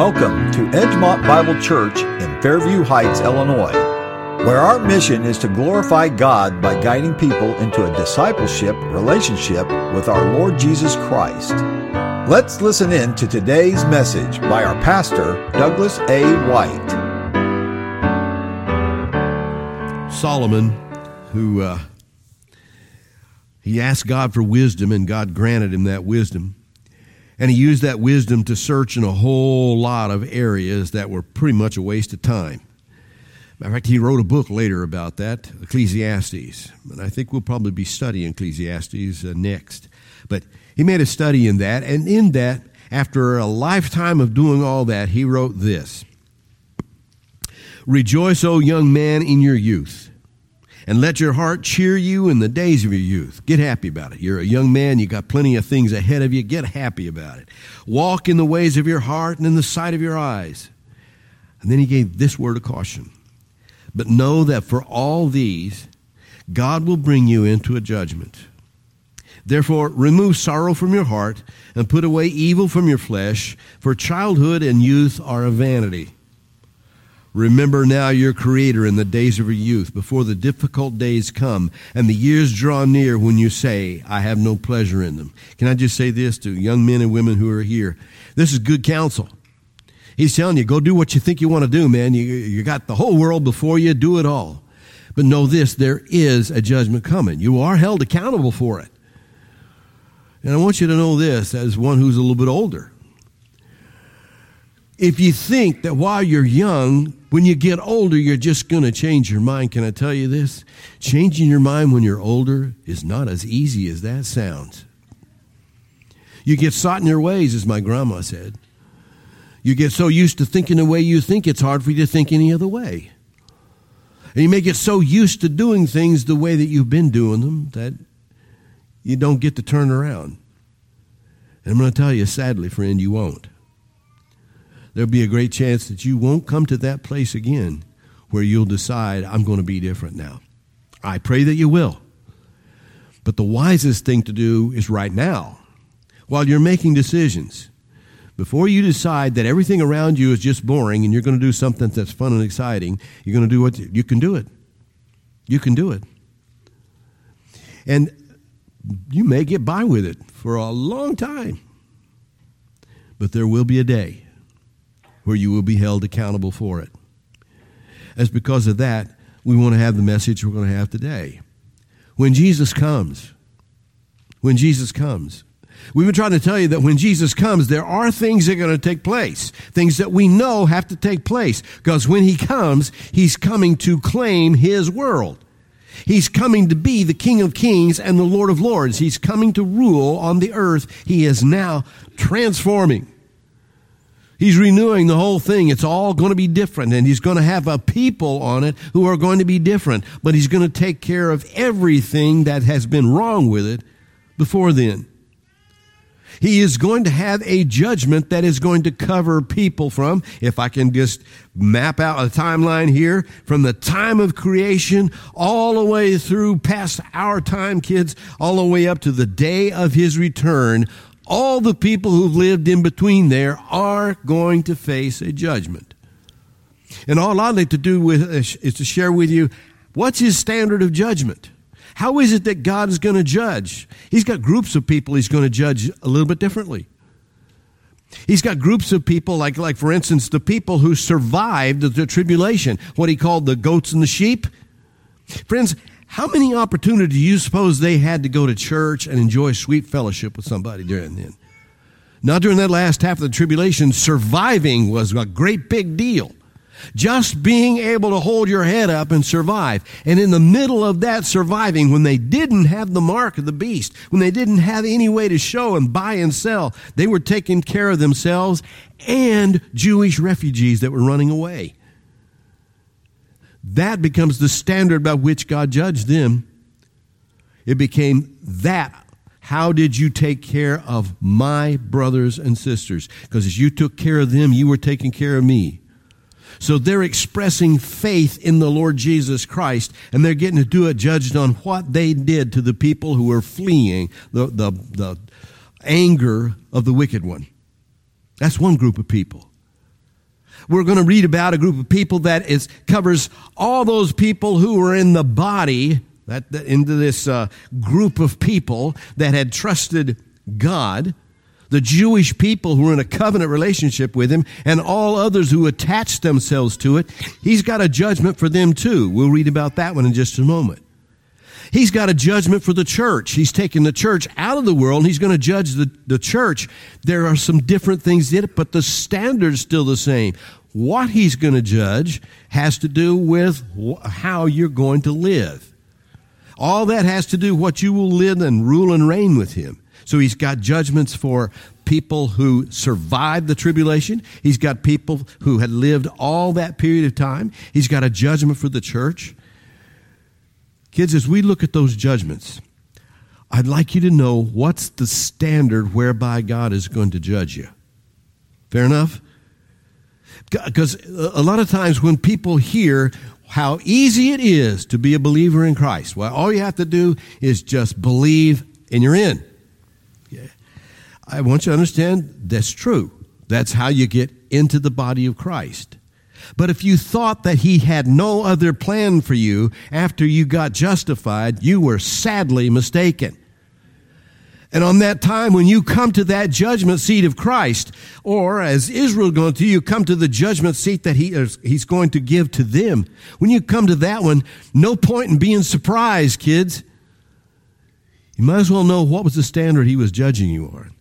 Welcome to Edgemont Bible Church in Fairview Heights, Illinois, where our mission is to glorify God by guiding people into a discipleship relationship with our Lord Jesus Christ. Let's listen in to today's message by our pastor, Douglas A. White. Solomon, who uh, he asked God for wisdom, and God granted him that wisdom. And he used that wisdom to search in a whole lot of areas that were pretty much a waste of time. Matter of fact, he wrote a book later about that, Ecclesiastes. And I think we'll probably be studying Ecclesiastes uh, next. But he made a study in that, and in that, after a lifetime of doing all that, he wrote this Rejoice, O young man, in your youth and let your heart cheer you in the days of your youth. Get happy about it. You're a young man, you got plenty of things ahead of you. Get happy about it. Walk in the ways of your heart and in the sight of your eyes. And then he gave this word of caution. But know that for all these, God will bring you into a judgment. Therefore, remove sorrow from your heart and put away evil from your flesh, for childhood and youth are a vanity. Remember now your Creator in the days of your youth, before the difficult days come and the years draw near when you say, I have no pleasure in them. Can I just say this to young men and women who are here? This is good counsel. He's telling you, go do what you think you want to do, man. You, you got the whole world before you, do it all. But know this there is a judgment coming. You are held accountable for it. And I want you to know this as one who's a little bit older. If you think that while you're young, when you get older, you're just going to change your mind, can I tell you this? Changing your mind when you're older is not as easy as that sounds. You get sot in your ways, as my grandma said. You get so used to thinking the way you think, it's hard for you to think any other way. And you may get so used to doing things the way that you've been doing them that you don't get to turn around. And I'm going to tell you, sadly, friend, you won't there'll be a great chance that you won't come to that place again where you'll decide, I'm going to be different now. I pray that you will. But the wisest thing to do is right now, while you're making decisions, before you decide that everything around you is just boring and you're going to do something that's fun and exciting, you're going to do what you can do it. You can do it. And you may get by with it for a long time. But there will be a day where you will be held accountable for it. As because of that, we want to have the message we're going to have today. When Jesus comes, when Jesus comes, We've been trying to tell you that when Jesus comes, there are things that are going to take place, things that we know have to take place. Because when he comes, he's coming to claim his world. He's coming to be the King of Kings and the Lord of Lords. He's coming to rule on the earth. He is now transforming. He's renewing the whole thing. It's all going to be different, and he's going to have a people on it who are going to be different, but he's going to take care of everything that has been wrong with it before then. He is going to have a judgment that is going to cover people from, if I can just map out a timeline here, from the time of creation all the way through past our time, kids, all the way up to the day of his return all the people who've lived in between there are going to face a judgment. And all I'd like to do with, uh, is to share with you what's his standard of judgment. How is it that God is going to judge? He's got groups of people he's going to judge a little bit differently. He's got groups of people, like, like for instance, the people who survived the tribulation, what he called the goats and the sheep. Friends, how many opportunities do you suppose they had to go to church and enjoy sweet fellowship with somebody during then? Not during that last half of the tribulation, surviving was a great big deal. Just being able to hold your head up and survive. And in the middle of that surviving, when they didn't have the mark of the beast, when they didn't have any way to show and buy and sell, they were taking care of themselves and Jewish refugees that were running away. That becomes the standard by which God judged them. It became that. How did you take care of my brothers and sisters? Because as you took care of them, you were taking care of me. So they're expressing faith in the Lord Jesus Christ, and they're getting to do it judged on what they did to the people who were fleeing the, the, the anger of the wicked one. That's one group of people. We're going to read about a group of people that is, covers all those people who were in the body, that, that into this uh, group of people that had trusted God, the Jewish people who were in a covenant relationship with him, and all others who attached themselves to it. He's got a judgment for them too. We'll read about that one in just a moment. He's got a judgment for the church. He's taken the church out of the world he's going to judge the, the church. There are some different things in it, but the standard's still the same. What he's going to judge has to do with how you're going to live. All that has to do with what you will live and rule and reign with him. So he's got judgments for people who survived the tribulation. He's got people who had lived all that period of time. He's got a judgment for the church. Kids, as we look at those judgments, I'd like you to know what's the standard whereby God is going to judge you. Fair enough? Because a lot of times when people hear how easy it is to be a believer in Christ, well, all you have to do is just believe and you're in. I want you to understand that's true. That's how you get into the body of Christ. But if you thought that he had no other plan for you after you got justified, you were sadly mistaken. And on that time when you come to that judgment seat of Christ, or as Israel going to, you come to the judgment seat that he is, he's going to give to them. When you come to that one, no point in being surprised, kids. You might as well know what was the standard he was judging you on.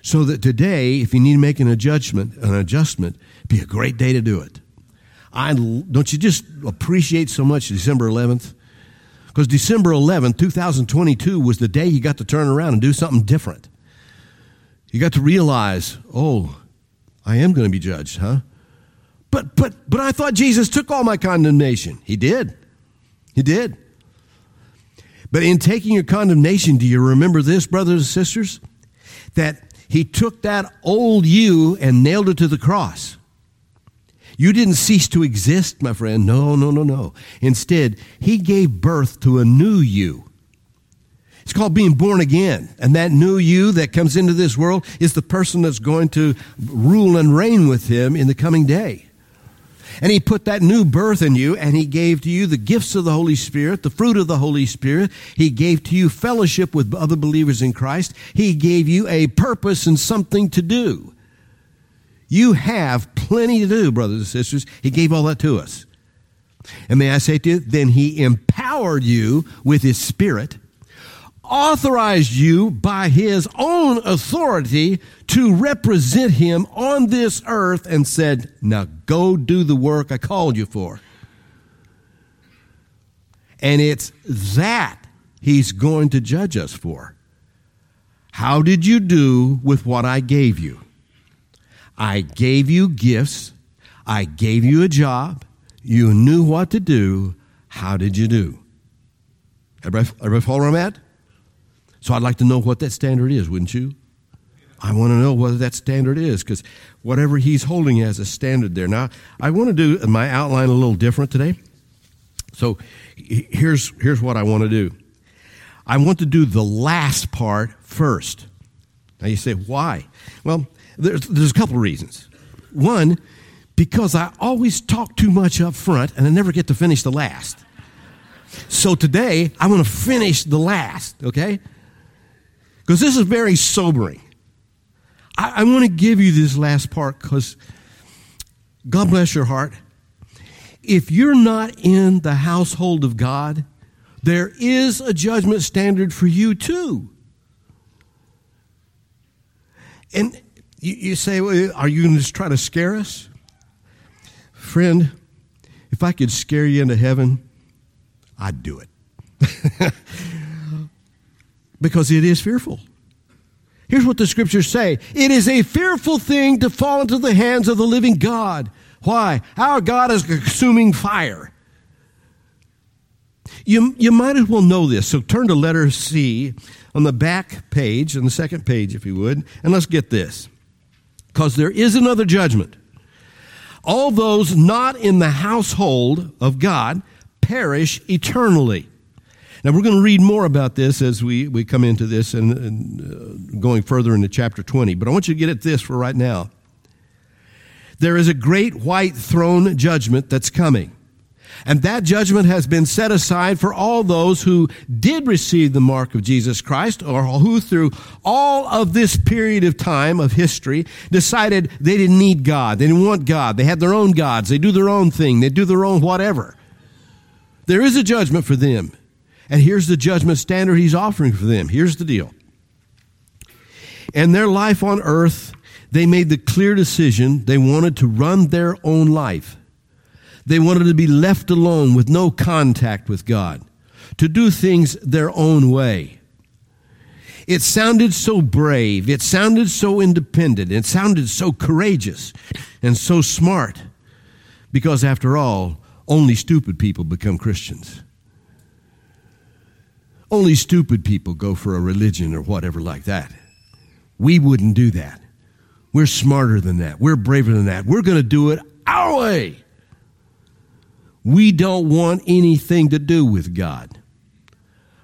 So that today, if you need to make an adjustment, an adjustment, be a great day to do it. I don't you just appreciate so much December 11th? Because December 11, 2022 was the day you got to turn around and do something different. You got to realize, oh, I am going to be judged, huh? But but but I thought Jesus took all my condemnation. He did. He did. But in taking your condemnation, do you remember this, brothers and sisters? That he took that old you and nailed it to the cross. You didn't cease to exist, my friend. No, no, no, no. Instead, he gave birth to a new you. It's called being born again. And that new you that comes into this world is the person that's going to rule and reign with him in the coming day. And he put that new birth in you and he gave to you the gifts of the Holy Spirit, the fruit of the Holy Spirit. He gave to you fellowship with other believers in Christ. He gave you a purpose and something to do. You have plenty to do, brothers and sisters. He gave all that to us. And may I say to you, then He empowered you with His Spirit, authorized you by His own authority to represent Him on this earth, and said, Now go do the work I called you for. And it's that He's going to judge us for. How did you do with what I gave you? I gave you gifts. I gave you a job. You knew what to do. How did you do? Everybody, everybody follow where I'm at? So I'd like to know what that standard is, wouldn't you? I want to know what that standard is because whatever he's holding as a standard there. Now, I want to do my outline a little different today. So here's, here's what I want to do I want to do the last part first. Now you say, why? Well, there's, there's a couple of reasons. One, because I always talk too much up front and I never get to finish the last. So today, I'm going to finish the last, okay? Because this is very sobering. I, I want to give you this last part because God bless your heart. If you're not in the household of God, there is a judgment standard for you too. And you, you say, well, Are you just try to scare us? Friend, if I could scare you into heaven, I'd do it. because it is fearful. Here's what the scriptures say It is a fearful thing to fall into the hands of the living God. Why? Our God is consuming fire. You, you might as well know this. So turn to letter C on the back page, on the second page, if you would, and let's get this because there is another judgment. All those not in the household of God perish eternally. Now, we're going to read more about this as we, we come into this and, and uh, going further into chapter 20, but I want you to get at this for right now. There is a great white throne judgment that's coming. And that judgment has been set aside for all those who did receive the mark of Jesus Christ or who through all of this period of time of history decided they didn't need God. They didn't want God. They had their own gods. They do their own thing. They do their own whatever. There is a judgment for them. And here's the judgment standard he's offering for them. Here's the deal. And their life on earth, they made the clear decision they wanted to run their own life. They wanted to be left alone with no contact with God, to do things their own way. It sounded so brave, it sounded so independent, it sounded so courageous and so smart, because after all, only stupid people become Christians. Only stupid people go for a religion or whatever like that. We wouldn't do that. We're smarter than that. We're braver than that. We're going to do it our way. We don't want anything to do with God.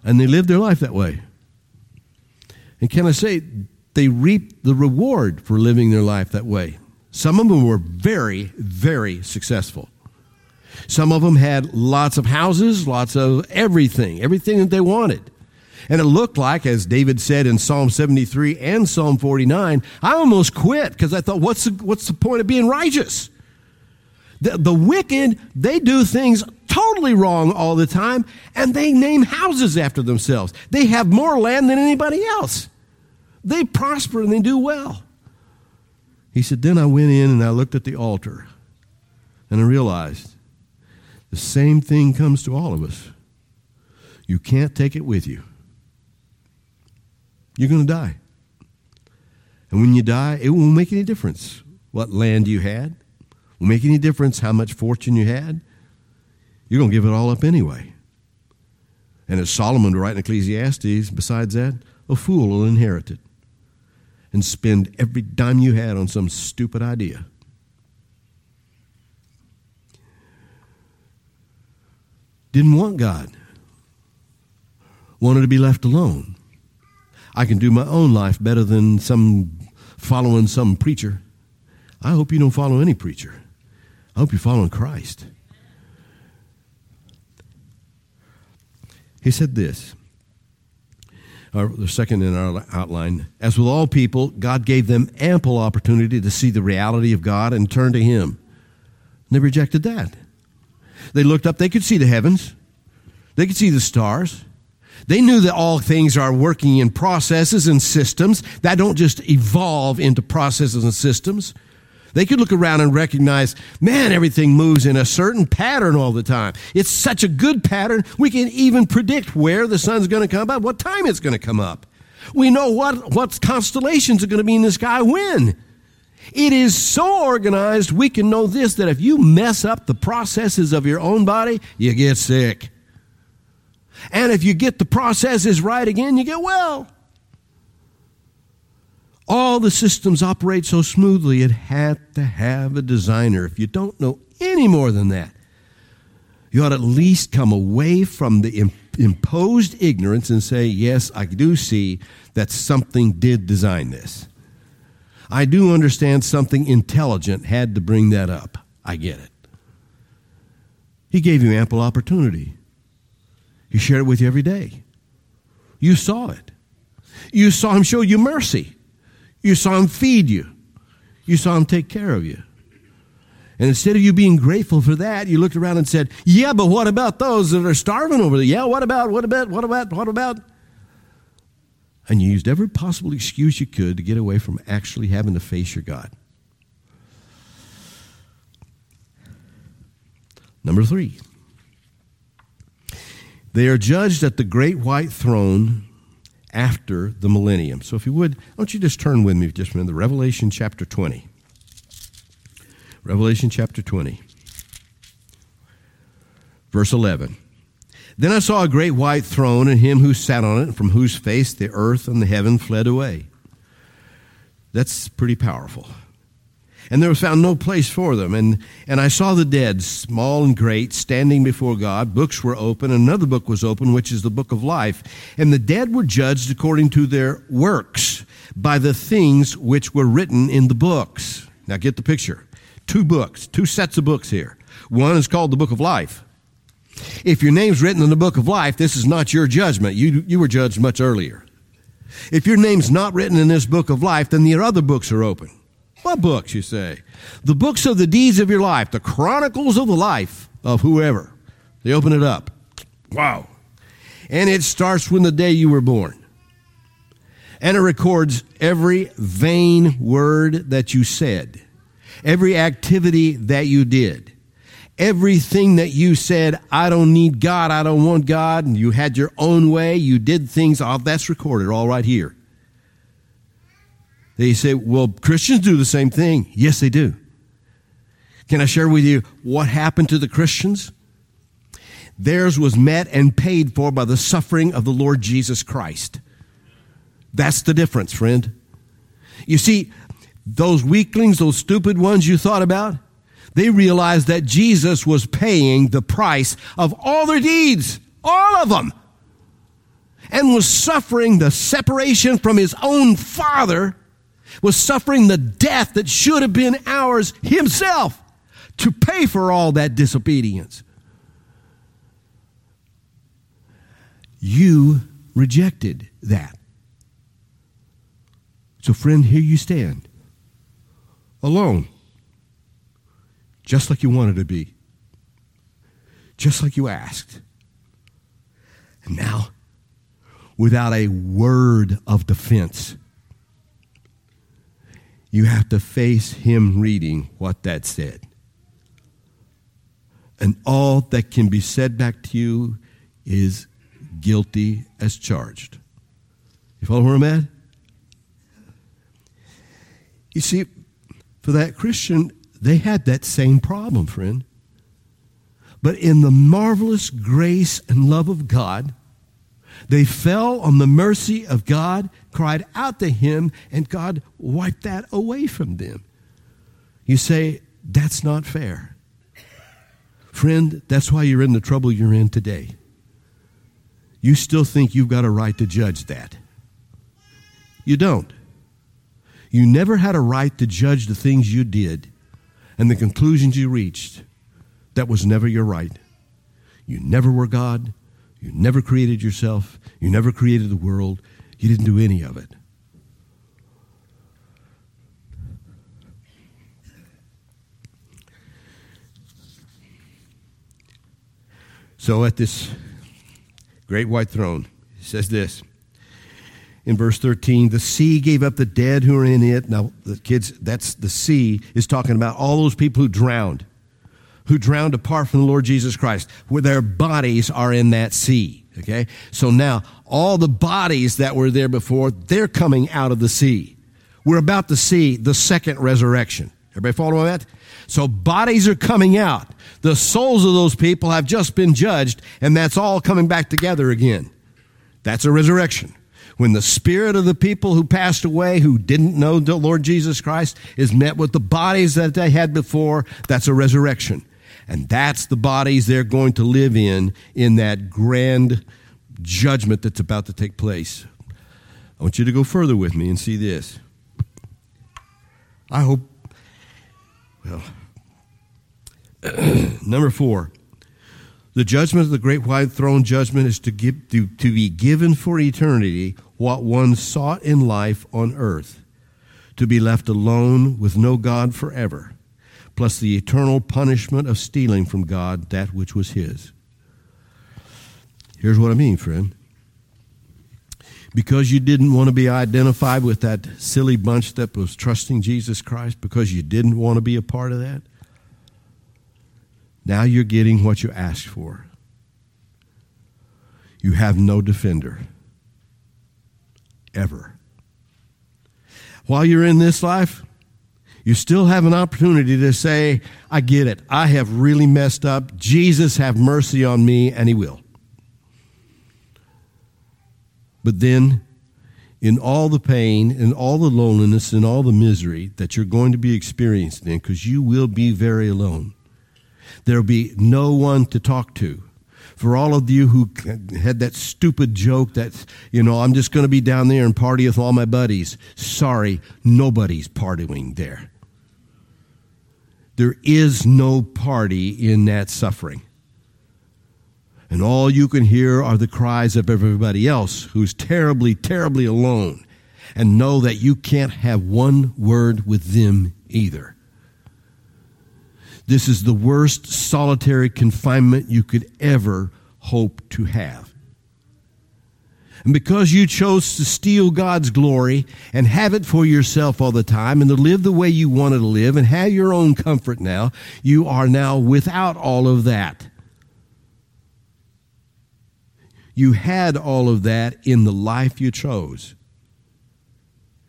And they live their life that way. And can I say, they reap the reward for living their life that way. Some of them were very, very successful. Some of them had lots of houses, lots of everything, everything that they wanted. And it looked like, as David said in Psalm 73 and Psalm 49, I almost quit because I thought, what's the, what's the point of being righteous? The, the wicked, they do things totally wrong all the time, and they name houses after themselves. They have more land than anybody else. They prosper and they do well. He said, Then I went in and I looked at the altar, and I realized the same thing comes to all of us. You can't take it with you. You're going to die. And when you die, it won't make any difference what land you had, make any difference how much fortune you had. You're going to give it all up anyway. And as Solomon writes in Ecclesiastes, besides that, a fool will inherit it and spend every dime you had on some stupid idea. Didn't want God. Wanted to be left alone. I can do my own life better than some following some preacher. I hope you don't follow any preacher. I hope you're following Christ. He said this, or the second in our outline. As with all people, God gave them ample opportunity to see the reality of God and turn to Him. And they rejected that. They looked up, they could see the heavens, they could see the stars. They knew that all things are working in processes and systems that don't just evolve into processes and systems. They could look around and recognize, man, everything moves in a certain pattern all the time. It's such a good pattern, we can even predict where the sun's going to come up, what time it's going to come up. We know what, what constellations are going to be in the sky when. It is so organized, we can know this that if you mess up the processes of your own body, you get sick. And if you get the processes right again, you get well. All the systems operate so smoothly, it had to have a designer. If you don't know any more than that, you ought at least come away from the imposed ignorance and say, Yes, I do see that something did design this. I do understand something intelligent had to bring that up. I get it. He gave you ample opportunity. He shared it with you every day. You saw it. You saw him show you mercy. You saw him feed you. You saw him take care of you. And instead of you being grateful for that, you looked around and said, Yeah, but what about those that are starving over there? Yeah, what about, what about, what about, what about? And you used every possible excuse you could to get away from actually having to face your God. Number three, they are judged at the great white throne after the millennium. So if you would, why don't you just turn with me just a minute Revelation chapter 20. Revelation chapter 20. Verse 11. Then I saw a great white throne and him who sat on it, from whose face the earth and the heaven fled away. That's pretty powerful and there was found no place for them. And, and I saw the dead, small and great, standing before God. Books were open, another book was open, which is the book of life. And the dead were judged according to their works by the things which were written in the books. Now get the picture. two books, two sets of books here. One is called the Book of Life. If your name's written in the Book of Life, this is not your judgment. You, you were judged much earlier. If your name's not written in this book of life, then the other books are open. What books, you say? The books of the deeds of your life, the chronicles of the life of whoever. They open it up. Wow. And it starts when the day you were born. And it records every vain word that you said, every activity that you did, everything that you said, I don't need God, I don't want God, and you had your own way, you did things, all that's recorded all right here. They say, well, Christians do the same thing. Yes, they do. Can I share with you what happened to the Christians? Theirs was met and paid for by the suffering of the Lord Jesus Christ. That's the difference, friend. You see, those weaklings, those stupid ones you thought about, they realized that Jesus was paying the price of all their deeds, all of them, and was suffering the separation from his own Father was suffering the death that should have been ours himself to pay for all that disobedience. You rejected that. So, friend, here you stand, alone, just like you wanted to be, just like you asked. And now, without a word of defense, you have to face him reading what that said. And all that can be said back to you is guilty as charged. You follow where I'm at? You see, for that Christian, they had that same problem, friend. But in the marvelous grace and love of God, they fell on the mercy of God, cried out to Him, and God wiped that away from them. You say, that's not fair. Friend, that's why you're in the trouble you're in today. You still think you've got a right to judge that. You don't. You never had a right to judge the things you did and the conclusions you reached. That was never your right. You never were God. You never created yourself. You never created the world. You didn't do any of it. So at this great white throne, he says this in verse 13 the sea gave up the dead who are in it. Now, the kids, that's the sea, is talking about all those people who drowned who drowned apart from the Lord Jesus Christ, where their bodies are in that sea. Okay? So now, all the bodies that were there before, they're coming out of the sea. We're about to see the second resurrection. Everybody follow that? So bodies are coming out. The souls of those people have just been judged, and that's all coming back together again. That's a resurrection. When the spirit of the people who passed away, who didn't know the Lord Jesus Christ, is met with the bodies that they had before, that's a resurrection. And that's the bodies they're going to live in, in that grand judgment that's about to take place. I want you to go further with me and see this. I hope, well, number four, the judgment of the great white throne judgment is to, give, to, to be given for eternity what one sought in life on earth, to be left alone with no God forever plus the eternal punishment of stealing from God that which was his. Here's what I mean, friend. Because you didn't want to be identified with that silly bunch that was trusting Jesus Christ, because you didn't want to be a part of that, now you're getting what you asked for. You have no defender. Ever. While you're in this life, you still have an opportunity to say, I get it. I have really messed up. Jesus, have mercy on me, and He will. But then, in all the pain and all the loneliness and all the misery that you're going to be experiencing, because you will be very alone, there'll be no one to talk to for all of you who had that stupid joke that, you know, I'm just going to be down there and party with all my buddies. Sorry, nobody's partying there. There is no party in that suffering. And all you can hear are the cries of everybody else who's terribly, terribly alone. And know that you can't have one word with them either. This is the worst solitary confinement you could ever hope to have. And because you chose to steal God's glory and have it for yourself all the time and to live the way you wanted to live and have your own comfort now, you are now without all of that. You had all of that in the life you chose.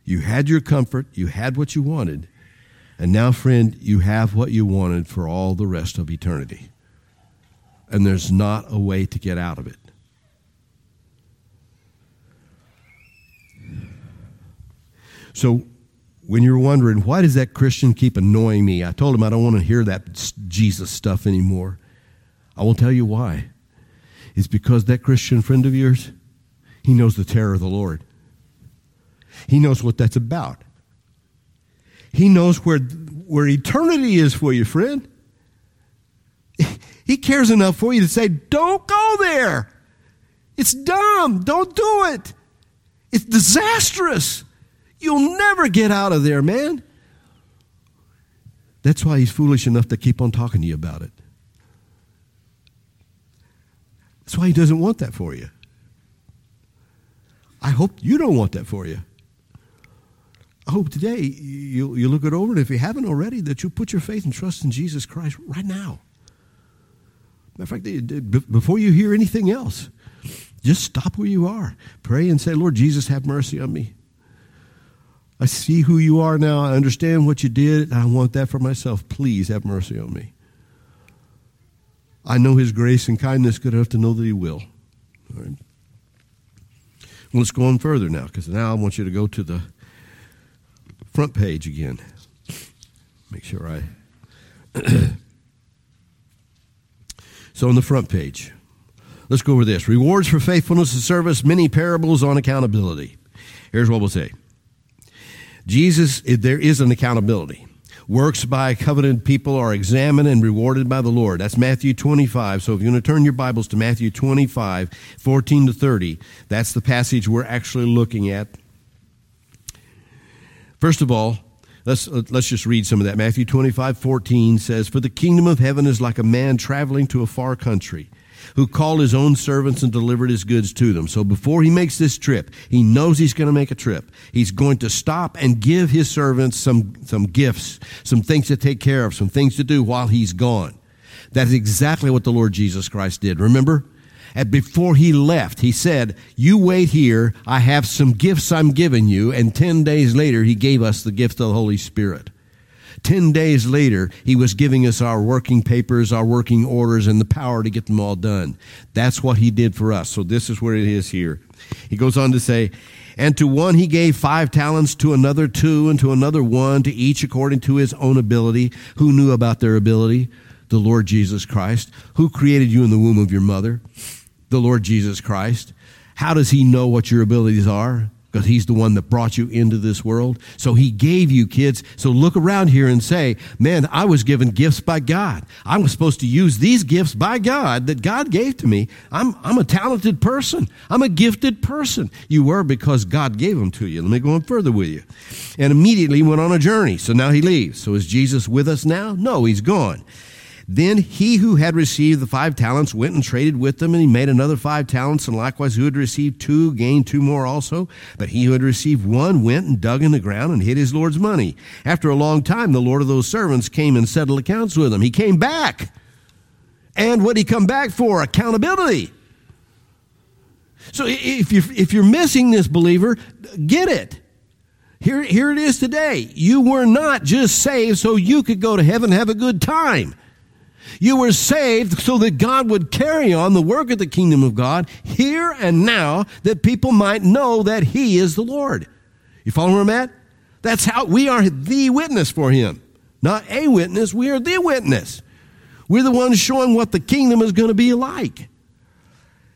You had your comfort, you had what you wanted, and now, friend, you have what you wanted for all the rest of eternity. And there's not a way to get out of it. So, when you're wondering, why does that Christian keep annoying me? I told him I don't want to hear that Jesus stuff anymore. I will tell you why. It's because that Christian friend of yours, he knows the terror of the Lord. He knows what that's about. He knows where, where eternity is for you, friend. He cares enough for you to say, don't go there. It's dumb. Don't do it. It's disastrous. You'll never get out of there, man. That's why he's foolish enough to keep on talking to you about it. That's why he doesn't want that for you. I hope you don't want that for you. I hope today you, you look it over, and if you haven't already, that you put your faith and trust in Jesus Christ right now. Matter of fact, before you hear anything else, just stop where you are. Pray and say, Lord Jesus, have mercy on me. I see who you are now. I understand what you did, and I want that for myself. Please have mercy on me. I know his grace and kindness good enough to know that he will. All right. Well, let's go on further now, because now I want you to go to the front page again. Make sure I. so, on the front page, let's go over this rewards for faithfulness and service, many parables on accountability. Here's what we'll say Jesus, there is an accountability. Works by covenant people are examined and rewarded by the Lord. That's Matthew 25. So if you want to turn your Bibles to Matthew 25, 14 to 30, that's the passage we're actually looking at. First of all, let's, uh, let's just read some of that. Matthew 25, 14 says, For the kingdom of heaven is like a man traveling to a far country who called his own servants and delivered his goods to them. So before he makes this trip, he knows he's going to make a trip. He's going to stop and give his servants some, some gifts, some things to take care of, some things to do while he's gone. That is exactly what the Lord Jesus Christ did. Remember? And before he left, he said, You wait here. I have some gifts I'm giving you. And 10 days later, he gave us the gift of the Holy Spirit. Ten days later, he was giving us our working papers, our working orders, and the power to get them all done. That's what he did for us. So this is where it is here. He goes on to say, and to one he gave five talents, to another two, and to another one, to each according to his own ability. Who knew about their ability? The Lord Jesus Christ. Who created you in the womb of your mother? The Lord Jesus Christ. How does he know what your abilities are? because he's the one that brought you into this world. So he gave you kids. So look around here and say, man, I was given gifts by God. I was supposed to use these gifts by God that God gave to me. I'm, I'm a talented person. I'm a gifted person. You were because God gave them to you. Let me go on further with you. And immediately went on a journey. So now he leaves. So is Jesus with us now? No, he's gone. Then he who had received the five talents went and traded with them, and he made another five talents, and likewise who had received two gained two more also. But he who had received one went and dug in the ground and hid his Lord's money. After a long time, the Lord of those servants came and settled accounts with him. He came back. And what he come back for? Accountability. So if you're, if you're missing this, believer, get it. Here, here it is today. You were not just saved so you could go to heaven have a good time. You were saved so that God would carry on the work of the kingdom of God here and now that people might know that He is the Lord. You follow where I'm at? That's how we are the witness for Him. Not a witness, we are the witness. We're the ones showing what the kingdom is going to be like.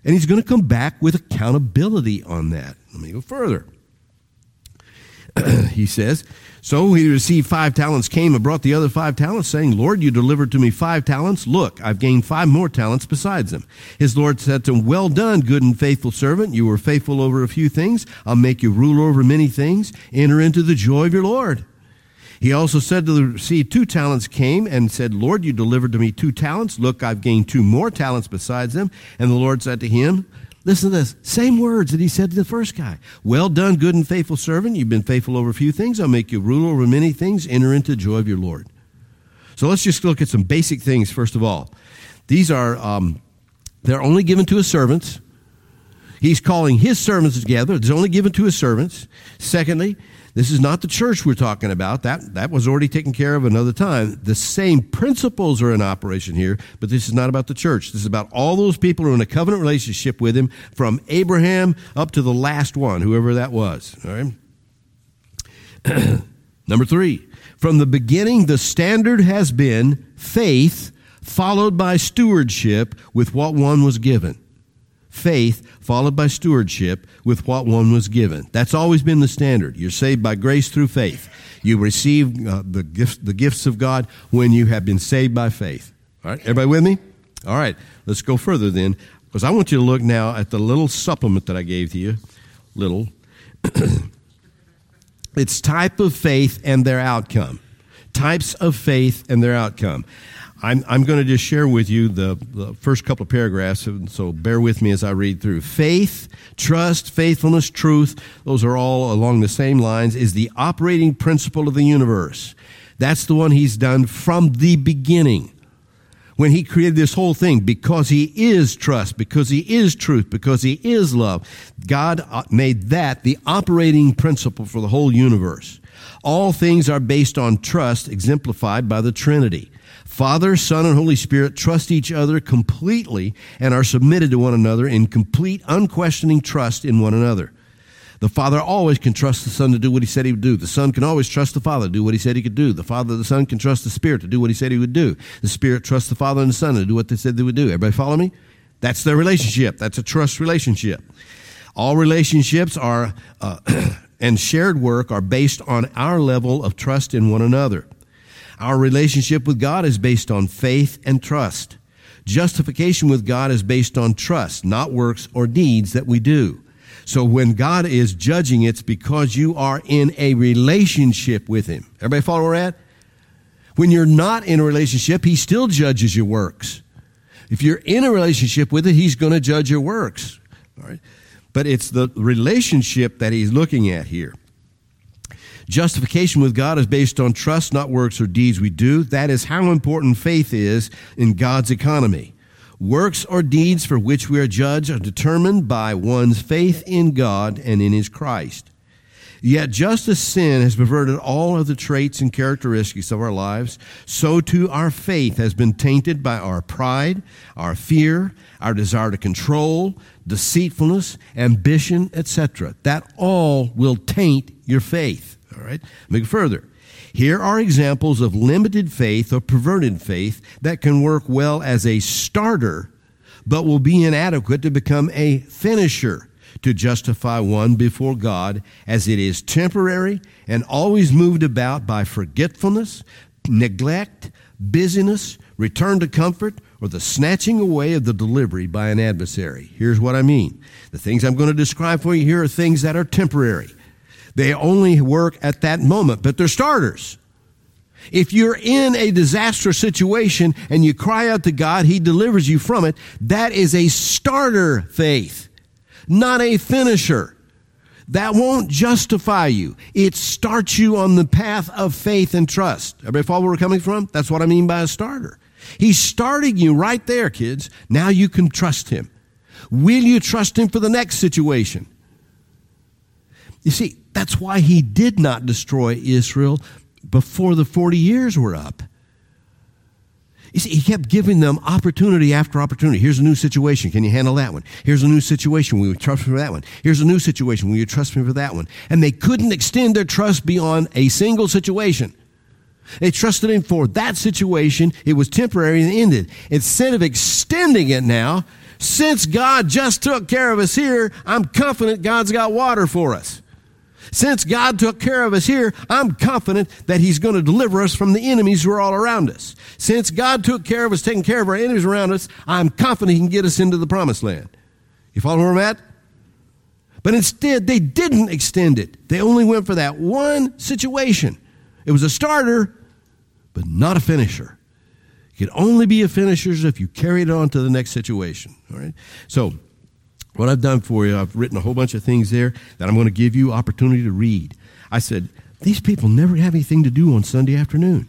And He's going to come back with accountability on that. Let me go further. he says, So he received five talents, came and brought the other five talents, saying, Lord, you delivered to me five talents. Look, I've gained five more talents besides them. His Lord said to him, Well done, good and faithful servant. You were faithful over a few things. I'll make you ruler over many things. Enter into the joy of your Lord. He also said to the received two talents came and said, Lord, you delivered to me two talents. Look, I've gained two more talents besides them. And the Lord said to him, Listen to this. Same words that he said to the first guy. Well done, good and faithful servant. You've been faithful over a few things. I'll make you ruler over many things. Enter into the joy of your Lord. So let's just look at some basic things first of all. These are, um, they're only given to his servants. He's calling his servants together. It's only given to his servants. Secondly, this is not the church we're talking about. That, that was already taken care of another time. The same principles are in operation here, but this is not about the church. This is about all those people who are in a covenant relationship with him from Abraham up to the last one, whoever that was. All right? Number three, from the beginning, the standard has been faith followed by stewardship with what one was given faith followed by stewardship with what one was given. That's always been the standard. You're saved by grace through faith. You receive uh, the, gifts, the gifts of God when you have been saved by faith. All right, everybody with me? All right, let's go further then, because I want you to look now at the little supplement that I gave to you. Little. it's type of faith and their outcome. Types of faith and their outcome. I'm, I'm going to just share with you the, the first couple of paragraphs, so bear with me as I read through. Faith, trust, faithfulness, truth, those are all along the same lines, is the operating principle of the universe. That's the one he's done from the beginning. When he created this whole thing, because he is trust, because he is truth, because he is love, God uh, made that the operating principle for the whole universe. All things are based on trust, exemplified by the Trinity. Father, Son, and Holy Spirit trust each other completely and are submitted to one another in complete, unquestioning trust in one another. The Father always can trust the Son to do what He said He would do. The Son can always trust the Father to do what He said He could do. The Father, the Son can trust the Spirit to do what He said He would do. The Spirit trusts the Father and the Son to do what they said they would do. Everybody follow me? That's their relationship. That's a trust relationship. All relationships are uh, and shared work are based on our level of trust in one another. Our relationship with God is based on faith and trust. Justification with God is based on trust, not works or deeds that we do. So when God is judging, it's because you are in a relationship with Him. Everybody follow where at? When you're not in a relationship, He still judges your works. If you're in a relationship with it, He's going to judge your works. All right? But it's the relationship that He's looking at here. Justification with God is based on trust, not works or deeds we do. That is how important faith is in God's economy. Works or deeds for which we are judged are determined by one's faith in God and in His Christ. Yet, just as sin has perverted all of the traits and characteristics of our lives, so too our faith has been tainted by our pride, our fear, our desire to control, deceitfulness, ambition, etc. That all will taint your faith. All right? Make further. Here are examples of limited faith or perverted faith that can work well as a starter, but will be inadequate to become a finisher to justify one before God, as it is temporary and always moved about by forgetfulness, neglect, busyness, return to comfort, or the snatching away of the delivery by an adversary. Here's what I mean. The things I'm going to describe for you here are things that are temporary. They only work at that moment, but they're starters. If you're in a disastrous situation and you cry out to God, He delivers you from it. That is a starter faith, not a finisher. That won't justify you. It starts you on the path of faith and trust. Everybody follow where we're coming from? That's what I mean by a starter. He's starting you right there, kids. Now you can trust Him. Will you trust Him for the next situation? You see, that's why he did not destroy Israel before the 40 years were up. You see, he kept giving them opportunity after opportunity. Here's a new situation. Can you handle that one? Here's a new situation. Will you trust me for that one? Here's a new situation. Will you trust me for that one? And they couldn't extend their trust beyond a single situation. They trusted him for that situation. It was temporary and ended. Instead of extending it now, since God just took care of us here, I'm confident God's got water for us. Since God took care of us here, I'm confident that He's going to deliver us from the enemies who are all around us. Since God took care of us, taking care of our enemies around us, I'm confident He can get us into the promised land. You follow where I'm at? But instead, they didn't extend it. They only went for that one situation. It was a starter, but not a finisher. You could only be a finisher if you carried it on to the next situation. All right? So, what I've done for you, I've written a whole bunch of things there that I'm going to give you opportunity to read. I said, these people never have anything to do on Sunday afternoon.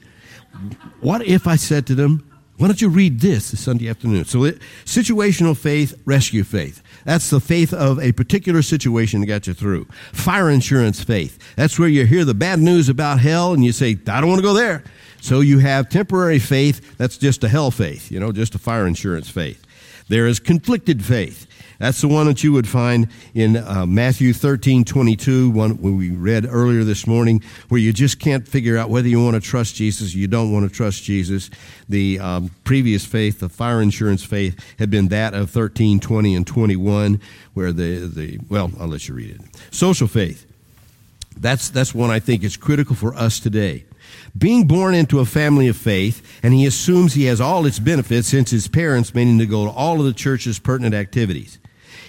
What if I said to them, why don't you read this this Sunday afternoon? So, it, situational faith, rescue faith. That's the faith of a particular situation that got you through. Fire insurance faith. That's where you hear the bad news about hell and you say, I don't want to go there. So you have temporary faith. That's just a hell faith, you know, just a fire insurance faith. There is conflicted faith. That's the one that you would find in uh, Matthew 13, 22, one we read earlier this morning, where you just can't figure out whether you want to trust Jesus or you don't want to trust Jesus. The um, previous faith, the fire insurance faith, had been that of 13, 20, and 21, where the, the well, I'll let you read it. Social faith. That's, that's one I think is critical for us today being born into a family of faith, and he assumes he has all its benefits since his parents made him to go to all of the church's pertinent activities.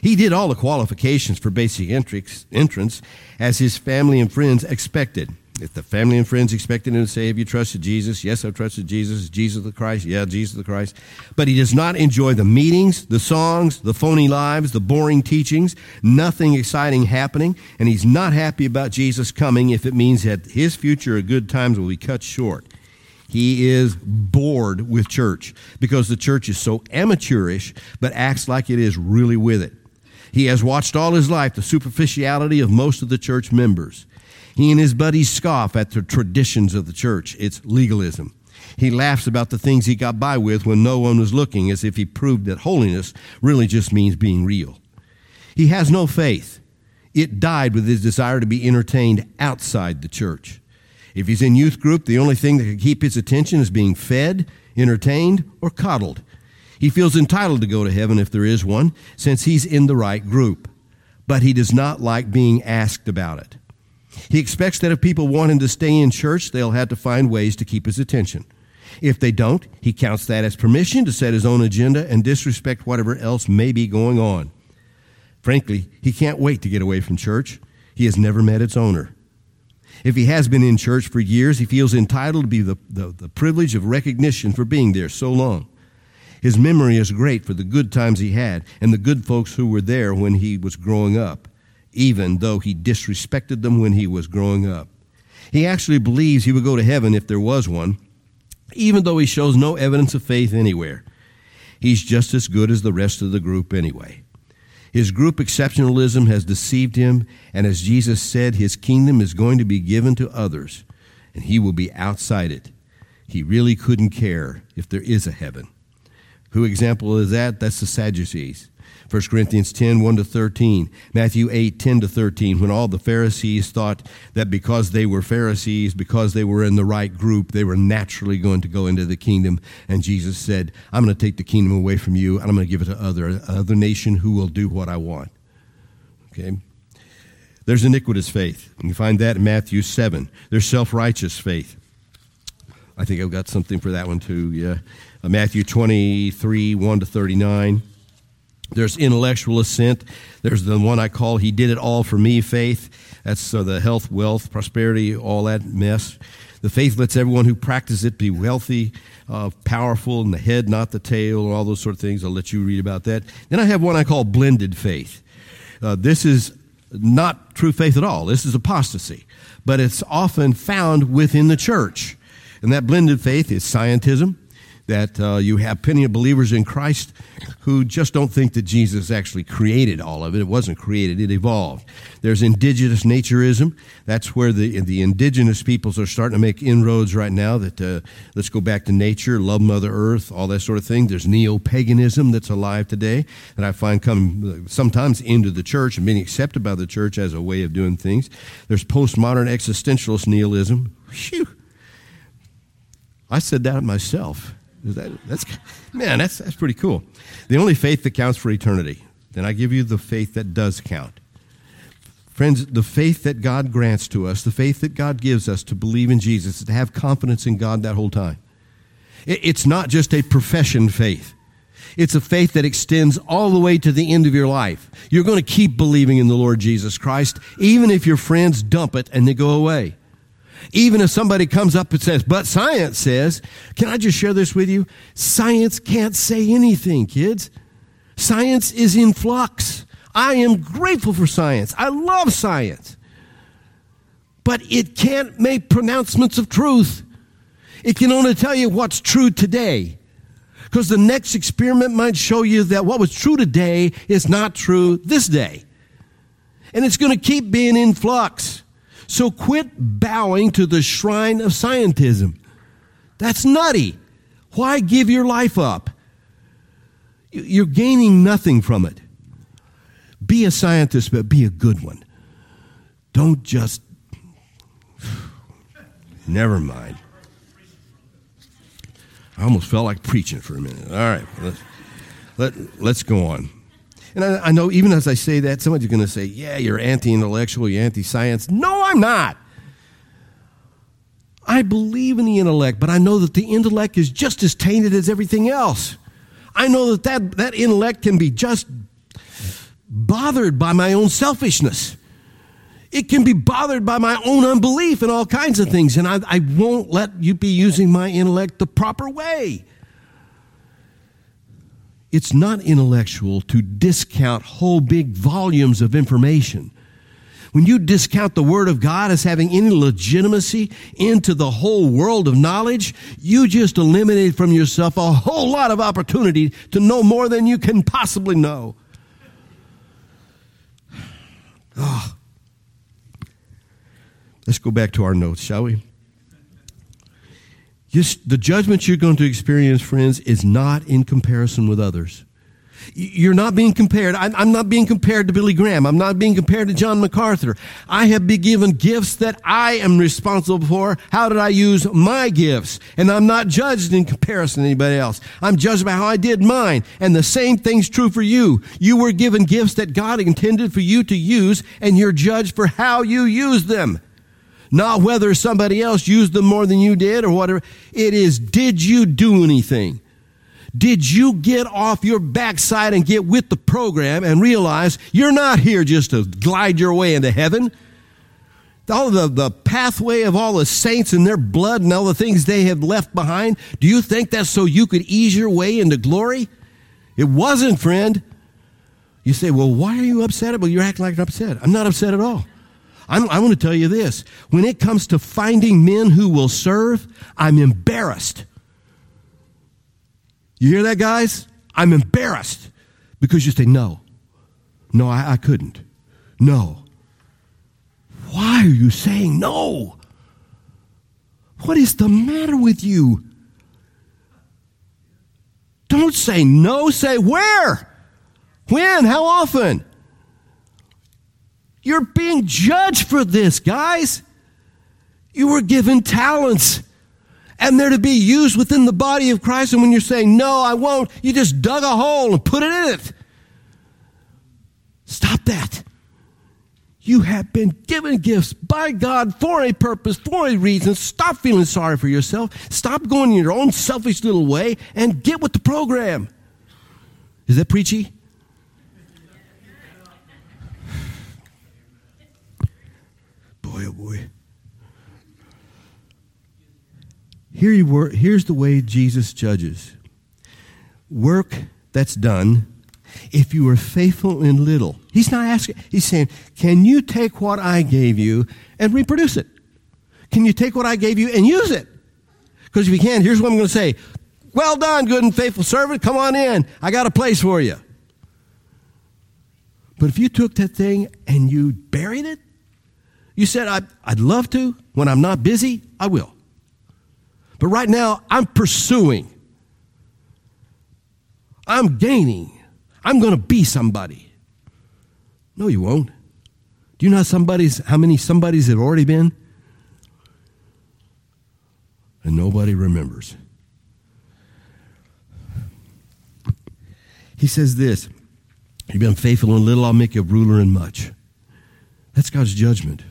He did all the qualifications for basic entrance as his family and friends expected. If the family and friends expected him to say, Have you trusted Jesus? Yes, I've trusted Jesus. Jesus the Christ? Yeah, Jesus the Christ. But he does not enjoy the meetings, the songs, the phony lives, the boring teachings, nothing exciting happening, and he's not happy about Jesus coming if it means that his future of good times will be cut short. He is bored with church because the church is so amateurish, but acts like it is really with it. He has watched all his life the superficiality of most of the church members. He and his buddies scoff at the traditions of the church. It's legalism. He laughs about the things he got by with when no one was looking, as if he proved that holiness really just means being real. He has no faith. It died with his desire to be entertained outside the church. If he's in youth group, the only thing that can keep his attention is being fed, entertained, or coddled. He feels entitled to go to heaven if there is one, since he's in the right group. But he does not like being asked about it. He expects that if people want him to stay in church, they'll have to find ways to keep his attention. If they don't, he counts that as permission to set his own agenda and disrespect whatever else may be going on. Frankly, he can't wait to get away from church. He has never met its owner. If he has been in church for years, he feels entitled to be the, the, the privilege of recognition for being there so long. His memory is great for the good times he had and the good folks who were there when he was growing up, even though he disrespected them when he was growing up. He actually believes he would go to heaven if there was one, even though he shows no evidence of faith anywhere. He's just as good as the rest of the group anyway. His group exceptionalism has deceived him, and as Jesus said, his kingdom is going to be given to others, and he will be outside it. He really couldn't care if there is a heaven. Who example is that? That's the Sadducees. 1 Corinthians 10, 1 to 13. Matthew 8, 10 to 13. When all the Pharisees thought that because they were Pharisees, because they were in the right group, they were naturally going to go into the kingdom. And Jesus said, I'm going to take the kingdom away from you, and I'm going to give it to other, other nation who will do what I want. Okay? There's iniquitous faith. You find that in Matthew 7. There's self righteous faith. I think I've got something for that one too, yeah. Uh, Matthew 23, 1 to 39. There's intellectual assent. There's the one I call He Did It All for Me faith. That's uh, the health, wealth, prosperity, all that mess. The faith lets everyone who practices it be wealthy, uh, powerful, and the head, not the tail, and all those sort of things. I'll let you read about that. Then I have one I call blended faith. Uh, this is not true faith at all. This is apostasy, but it's often found within the church. And that blended faith is scientism, that uh, you have plenty of believers in Christ who just don't think that Jesus actually created all of it. It wasn't created, it evolved. There's indigenous naturism. That's where the, the indigenous peoples are starting to make inroads right now that uh, let's go back to nature, love Mother Earth, all that sort of thing. There's neo paganism that's alive today that I find come uh, sometimes into the church and being accepted by the church as a way of doing things. There's postmodern existentialist nihilism. Phew. I said that myself. That, that's, man, that's, that's pretty cool. The only faith that counts for eternity. Then I give you the faith that does count. Friends, the faith that God grants to us, the faith that God gives us to believe in Jesus, to have confidence in God that whole time. It's not just a profession faith. It's a faith that extends all the way to the end of your life. You're going to keep believing in the Lord Jesus Christ, even if your friends dump it and they go away. Even if somebody comes up and says, but science says, can I just share this with you? Science can't say anything, kids. Science is in flux. I am grateful for science. I love science. But it can't make pronouncements of truth. It can only tell you what's true today. Because the next experiment might show you that what was true today is not true this day. And it's going to keep being in flux. So quit bowing to the shrine of scientism. That's nutty. Why give your life up? You're gaining nothing from it. Be a scientist, but be a good one. Don't just. Never mind. I almost felt like preaching for a minute. All right, let's, let, let's go on. And I, I know even as I say that, somebody's going to say, Yeah, you're anti intellectual, you're anti science. No, I'm not. I believe in the intellect, but I know that the intellect is just as tainted as everything else. I know that that, that intellect can be just bothered by my own selfishness. It can be bothered by my own unbelief and all kinds of things, and I, I won't let you be using my intellect the proper way. It's not intellectual to discount whole big volumes of information. When you discount the Word of God as having any legitimacy into the whole world of knowledge, you just eliminate from yourself a whole lot of opportunity to know more than you can possibly know. Oh. Let's go back to our notes, shall we? Just the judgment you're going to experience, friends, is not in comparison with others. You're not being compared. I'm not being compared to Billy Graham. I'm not being compared to John MacArthur. I have been given gifts that I am responsible for. How did I use my gifts? And I'm not judged in comparison to anybody else. I'm judged by how I did mine. And the same thing's true for you. You were given gifts that God intended for you to use, and you're judged for how you use them. Not whether somebody else used them more than you did or whatever. It is, did you do anything? Did you get off your backside and get with the program and realize you're not here just to glide your way into heaven? All the, the pathway of all the saints and their blood and all the things they have left behind, do you think that's so you could ease your way into glory? It wasn't, friend. You say, well, why are you upset? Well, you're acting like you're upset. I'm not upset at all. I'm, I want to tell you this. When it comes to finding men who will serve, I'm embarrassed. You hear that, guys? I'm embarrassed because you say, no. No, I, I couldn't. No. Why are you saying no? What is the matter with you? Don't say no, say where? When? How often? You're being judged for this, guys. You were given talents and they're to be used within the body of Christ. And when you're saying, no, I won't, you just dug a hole and put it in it. Stop that. You have been given gifts by God for a purpose, for a reason. Stop feeling sorry for yourself. Stop going in your own selfish little way and get with the program. Is that preachy? Boy, oh boy. Here you were, here's the way Jesus judges work that's done, if you are faithful in little. He's not asking, he's saying, Can you take what I gave you and reproduce it? Can you take what I gave you and use it? Because if you can, here's what I'm going to say Well done, good and faithful servant. Come on in. I got a place for you. But if you took that thing and you buried it, you said, I'd, I'd love to. When I'm not busy, I will. But right now, I'm pursuing. I'm gaining. I'm going to be somebody. No, you won't. Do you know somebody's how many somebodies have already been? And nobody remembers. He says this You've been faithful in little, I'll make you a ruler in much. That's God's judgment.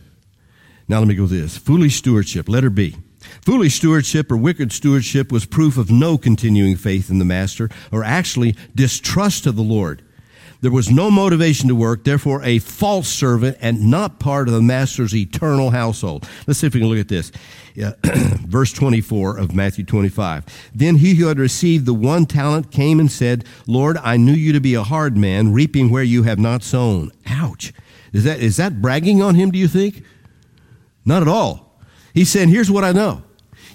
Now let me go with this. Foolish stewardship, letter B. Foolish stewardship or wicked stewardship was proof of no continuing faith in the master, or actually distrust of the Lord. There was no motivation to work, therefore, a false servant and not part of the master's eternal household. Let's see if we can look at this. Yeah, verse 24 of Matthew 25. Then he who had received the one talent came and said, Lord, I knew you to be a hard man, reaping where you have not sown. Ouch. Is that, is that bragging on him, do you think? Not at all. He's saying, Here's what I know.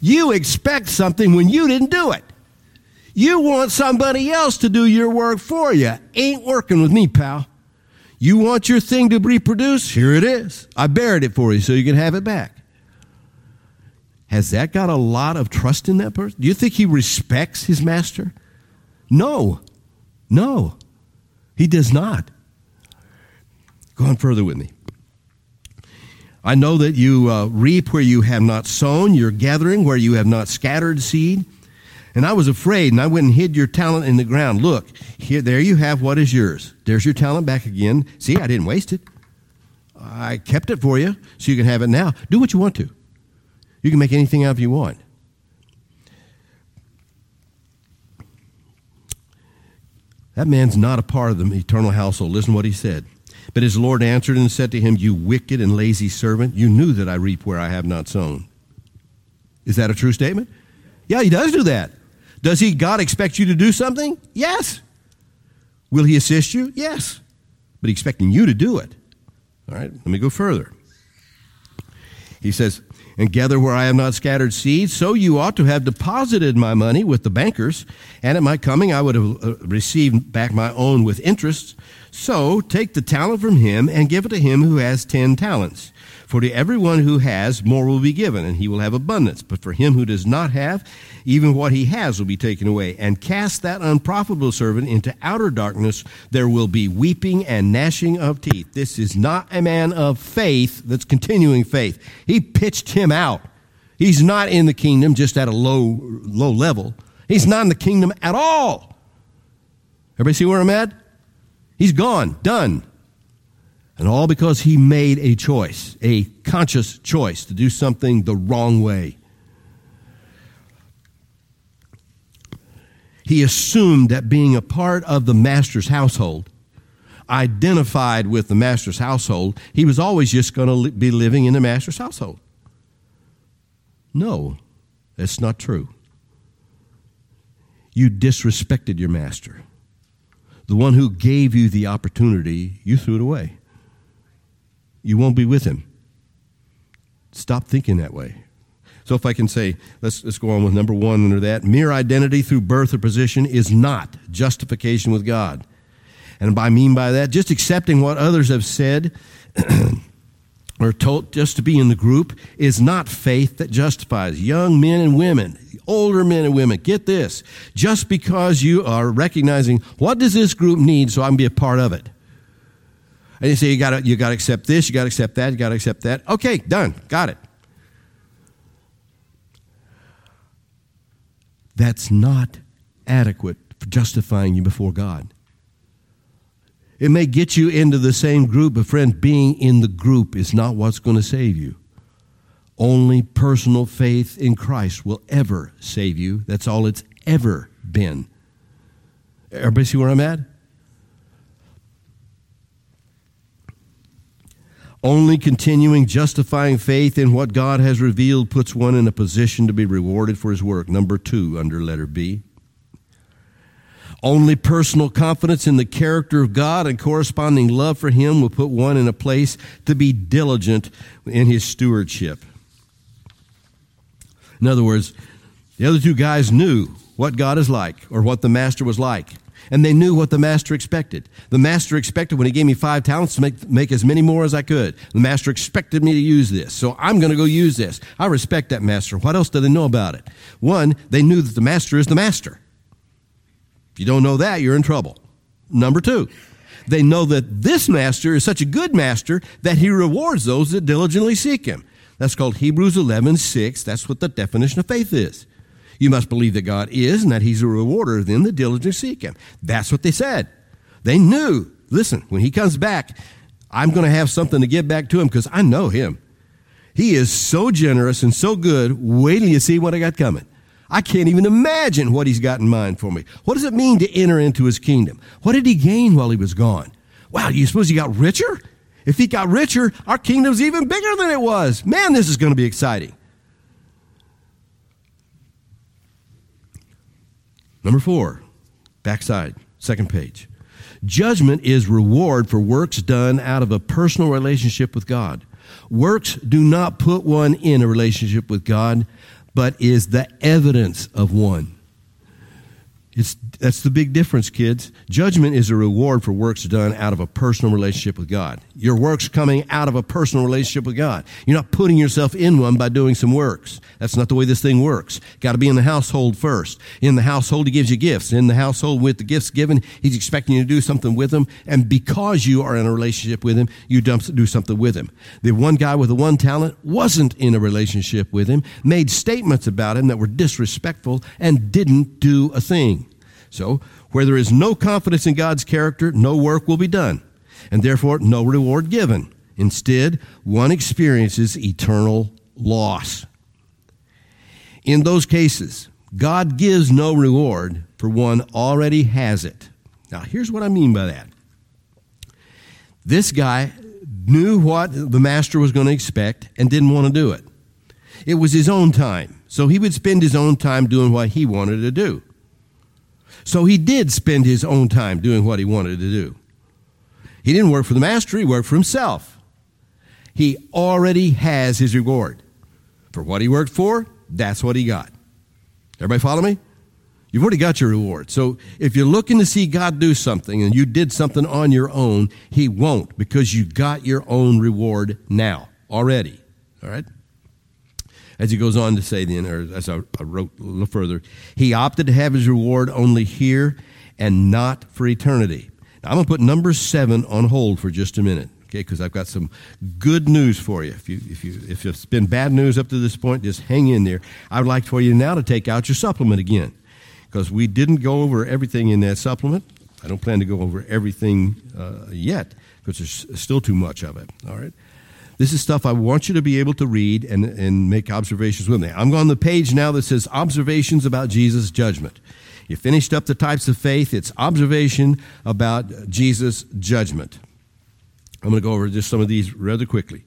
You expect something when you didn't do it. You want somebody else to do your work for you. Ain't working with me, pal. You want your thing to reproduce? Here it is. I buried it for you so you can have it back. Has that got a lot of trust in that person? Do you think he respects his master? No. No. He does not. Go on further with me. I know that you uh, reap where you have not sown, you're gathering where you have not scattered seed. And I was afraid, and I went and hid your talent in the ground. Look, here, there you have what is yours. There's your talent back again. See, I didn't waste it. I kept it for you so you can have it now. Do what you want to. You can make anything out of you want. That man's not a part of the eternal household. Listen to what he said. But his Lord answered and said to him, You wicked and lazy servant, you knew that I reap where I have not sown. Is that a true statement? Yeah, he does do that. Does he, God, expect you to do something? Yes. Will he assist you? Yes. But he's expecting you to do it. All right, let me go further. He says, and gather where I have not scattered seed, so you ought to have deposited my money with the bankers, and at my coming I would have uh, received back my own with interest. So take the talent from him and give it to him who has ten talents. For to everyone who has, more will be given, and he will have abundance. But for him who does not have, even what he has will be taken away. And cast that unprofitable servant into outer darkness. There will be weeping and gnashing of teeth. This is not a man of faith that's continuing faith. He pitched him out. He's not in the kingdom just at a low, low level. He's not in the kingdom at all. Everybody see where I'm at? He's gone, done. And all because he made a choice, a conscious choice to do something the wrong way. He assumed that being a part of the master's household, identified with the master's household, he was always just going to be living in the master's household. No, that's not true. You disrespected your master. The one who gave you the opportunity, you threw it away you won't be with him. Stop thinking that way. So, if I can say, let's, let's go on with number one under that. Mere identity through birth or position is not justification with God. And I mean by that, just accepting what others have said or told just to be in the group is not faith that justifies. Young men and women, older men and women, get this. Just because you are recognizing what does this group need so I can be a part of it and you say you got to you got to accept this, you got to accept that, you got to accept that. Okay, done, got it. That's not adequate for justifying you before God. It may get you into the same group, but friend, being in the group is not what's going to save you. Only personal faith in Christ will ever save you. That's all it's ever been. Everybody see where I'm at? Only continuing justifying faith in what God has revealed puts one in a position to be rewarded for his work. Number two, under letter B. Only personal confidence in the character of God and corresponding love for him will put one in a place to be diligent in his stewardship. In other words, the other two guys knew what God is like or what the master was like and they knew what the master expected. The master expected when he gave me five talents to make, make as many more as I could. The master expected me to use this, so I'm going to go use this. I respect that master. What else do they know about it? One, they knew that the master is the master. You don't know that, you're in trouble. Number two, they know that this master is such a good master that he rewards those that diligently seek him. That's called Hebrews 11, 6. That's what the definition of faith is. You must believe that God is and that He's a rewarder of them that diligently seek Him. That's what they said. They knew, listen, when He comes back, I'm going to have something to give back to him because I know him. He is so generous and so good. Wait till you see what I got coming. I can't even imagine what he's got in mind for me. What does it mean to enter into his kingdom? What did he gain while he was gone? Wow, you suppose he got richer? If he got richer, our kingdom's even bigger than it was. Man, this is going to be exciting. Number four, backside, second page. Judgment is reward for works done out of a personal relationship with God. Works do not put one in a relationship with God, but is the evidence of one. It's, that's the big difference, kids. Judgment is a reward for works done out of a personal relationship with God. Your works coming out of a personal relationship with God. You're not putting yourself in one by doing some works. That's not the way this thing works. Got to be in the household first. In the household, He gives you gifts. In the household, with the gifts given, He's expecting you to do something with them. And because you are in a relationship with Him, you do something with Him. The one guy with the one talent wasn't in a relationship with Him, made statements about Him that were disrespectful, and didn't do a thing. So, where there is no confidence in God's character, no work will be done, and therefore no reward given. Instead, one experiences eternal loss. In those cases, God gives no reward, for one already has it. Now, here's what I mean by that. This guy knew what the master was going to expect and didn't want to do it. It was his own time, so he would spend his own time doing what he wanted to do. So he did spend his own time doing what he wanted to do. He didn't work for the master, he worked for himself. He already has his reward. For what he worked for, that's what he got. Everybody follow me? You've already got your reward. So if you're looking to see God do something and you did something on your own, he won't because you got your own reward now already. All right? As he goes on to say then, or as I, wrote a little further, he opted to have his reward only here and not for eternity. Now, I'm going to put number seven on hold for just a minute, okay? Because I've got some good news for you. If you if you if it's been bad news up to this point, just hang in there. I'd like for you now to take out your supplement again, because we didn't go over everything in that supplement. I don't plan to go over everything uh, yet, because there's still too much of it. All right. This is stuff I want you to be able to read and, and make observations with me. I'm on the page now that says Observations about Jesus' Judgment. You finished up the types of faith. It's observation about Jesus' judgment. I'm going to go over just some of these rather quickly.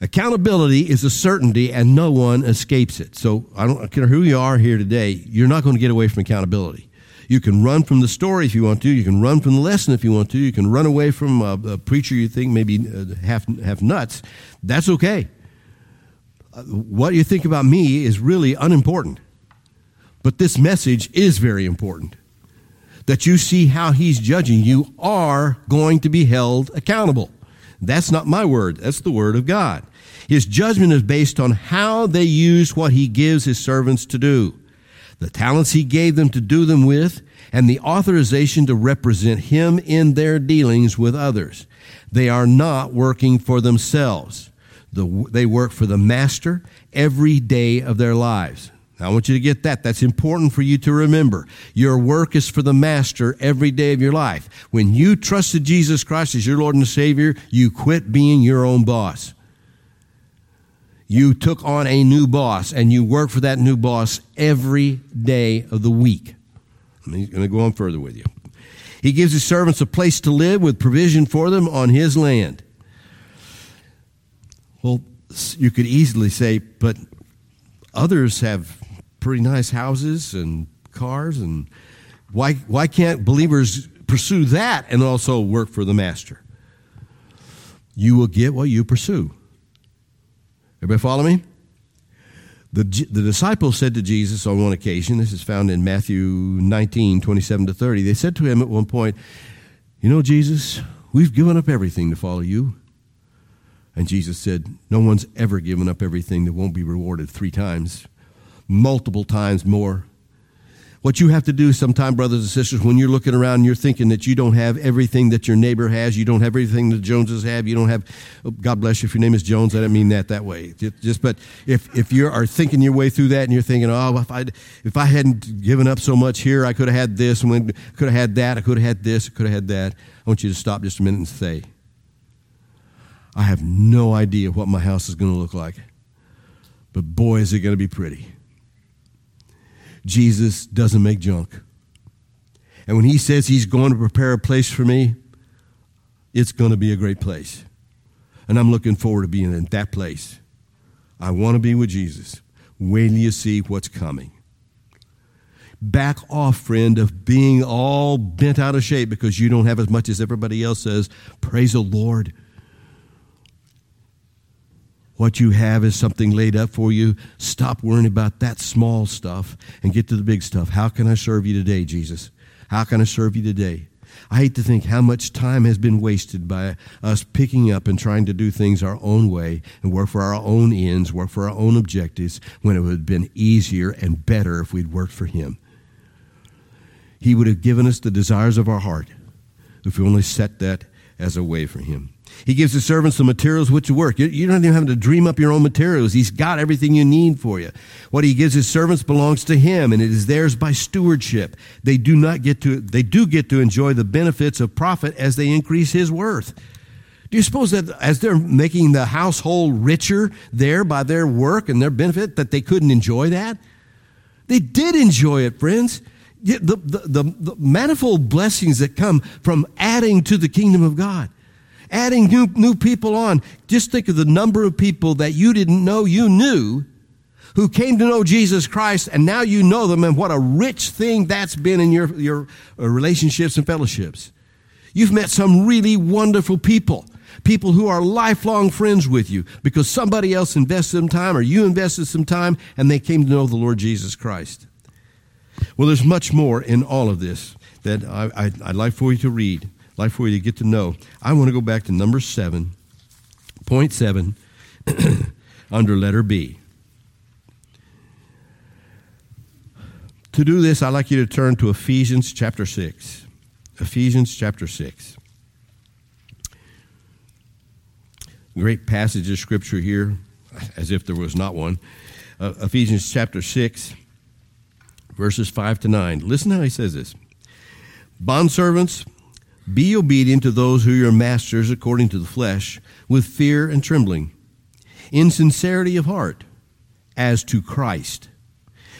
Accountability is a certainty and no one escapes it. So I don't care who you are here today, you're not going to get away from accountability. You can run from the story if you want to. You can run from the lesson if you want to. You can run away from a, a preacher you think maybe uh, half, half nuts. That's okay. Uh, what you think about me is really unimportant. But this message is very important. That you see how he's judging. You are going to be held accountable. That's not my word, that's the word of God. His judgment is based on how they use what he gives his servants to do the talents he gave them to do them with, and the authorization to represent him in their dealings with others. They are not working for themselves. they work for the master every day of their lives. Now, I want you to get that. That's important for you to remember. Your work is for the master every day of your life. When you trusted Jesus Christ as your Lord and Savior, you quit being your own boss you took on a new boss and you work for that new boss every day of the week. He's going to go on further with you. He gives his servants a place to live with provision for them on his land. Well, you could easily say, but others have pretty nice houses and cars, and why, why can't believers pursue that and also work for the master? You will get what you pursue. Everybody follow me? The, the disciples said to Jesus on one occasion, this is found in Matthew 19, 27 to 30, they said to him at one point, You know, Jesus, we've given up everything to follow you. And Jesus said, No one's ever given up everything that won't be rewarded three times, multiple times more. What you have to do sometime, brothers and sisters, when you're looking around and you're thinking that you don't have everything that your neighbor has, you don't have everything the Joneses have, you don't have, oh, God bless you if your name is Jones, I don't mean that that way. Just, but if, if you are thinking your way through that and you're thinking, oh, if I, if I hadn't given up so much here, I could have had this, and could have had that, I could have had this, I could have had that. I want you to stop just a minute and say, I have no idea what my house is going to look like, but boy, is it going to be pretty. Jesus doesn't make junk. And when he says he's going to prepare a place for me, it's going to be a great place. And I'm looking forward to being in that place. I want to be with Jesus. Wait till you see what's coming. Back off, friend, of being all bent out of shape because you don't have as much as everybody else says. Praise the Lord. What you have is something laid up for you. Stop worrying about that small stuff and get to the big stuff. How can I serve you today, Jesus? How can I serve you today? I hate to think how much time has been wasted by us picking up and trying to do things our own way and work for our own ends, work for our own objectives, when it would have been easier and better if we'd worked for Him. He would have given us the desires of our heart if we only set that as a way for Him. He gives his servants the materials which work. You, don't even have to dream up your own materials. He's got everything you need for you. What he gives his servants belongs to him, and it is theirs by stewardship. They do not get to, they do get to enjoy the benefits of profit as they increase his worth. Do you suppose that as they're making the household richer there by their work and their benefit, that they couldn't enjoy that? They did enjoy it, friends. The, the, the, the manifold blessings that come from adding to the kingdom of God adding new, new people on. Just think of the number of people that you didn't know you knew who came to know Jesus Christ and now you know them and what a rich thing that's been in your, your uh, relationships and fellowships. You've met some really wonderful people. People who are lifelong friends with you because somebody else invested some time or you invested some time and they came to know the Lord Jesus Christ. Well, there's much more in all of this that I, would like for you to read like for you to get to know. I want to go back to number seven, point seven, under letter B. To do this, I'd like you to turn to Ephesians chapter 6. Ephesians chapter 6. Great passage of scripture here, as if there was not one. Uh, Ephesians chapter 6, verses 5 to 9. Listen how he says this Bondservants, be obedient to those who are your masters according to the flesh, with fear and trembling, in sincerity of heart, as to Christ,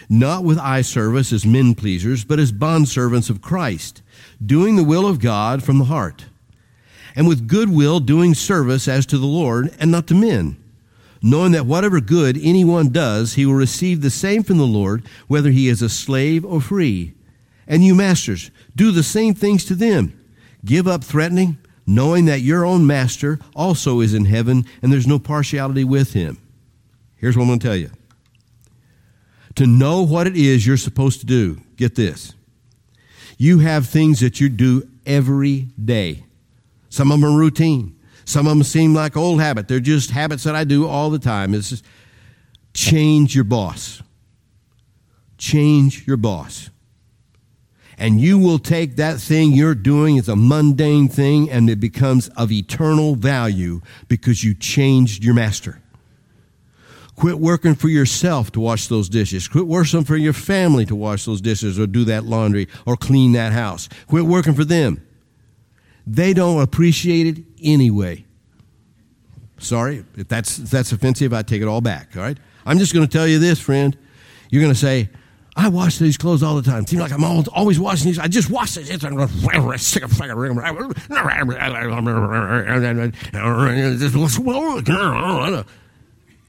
not with eye service as men pleasers, but as bondservants of Christ, doing the will of God from the heart, and with good will doing service as to the Lord and not to men, knowing that whatever good anyone does, he will receive the same from the Lord, whether he is a slave or free. And you masters, do the same things to them Give up threatening, knowing that your own master also is in heaven and there's no partiality with him. Here's what I'm going to tell you. To know what it is you're supposed to do, get this. You have things that you do every day. Some of them are routine. Some of them seem like old habit. They're just habits that I do all the time. It's just change your boss. Change your boss and you will take that thing you're doing as a mundane thing and it becomes of eternal value because you changed your master. Quit working for yourself to wash those dishes. Quit working for your family to wash those dishes or do that laundry or clean that house. Quit working for them. They don't appreciate it anyway. Sorry, if that's, if that's offensive, I take it all back, all right? I'm just going to tell you this, friend. You're going to say, I wash these clothes all the time. Seems like I'm always washing these. I just wash these.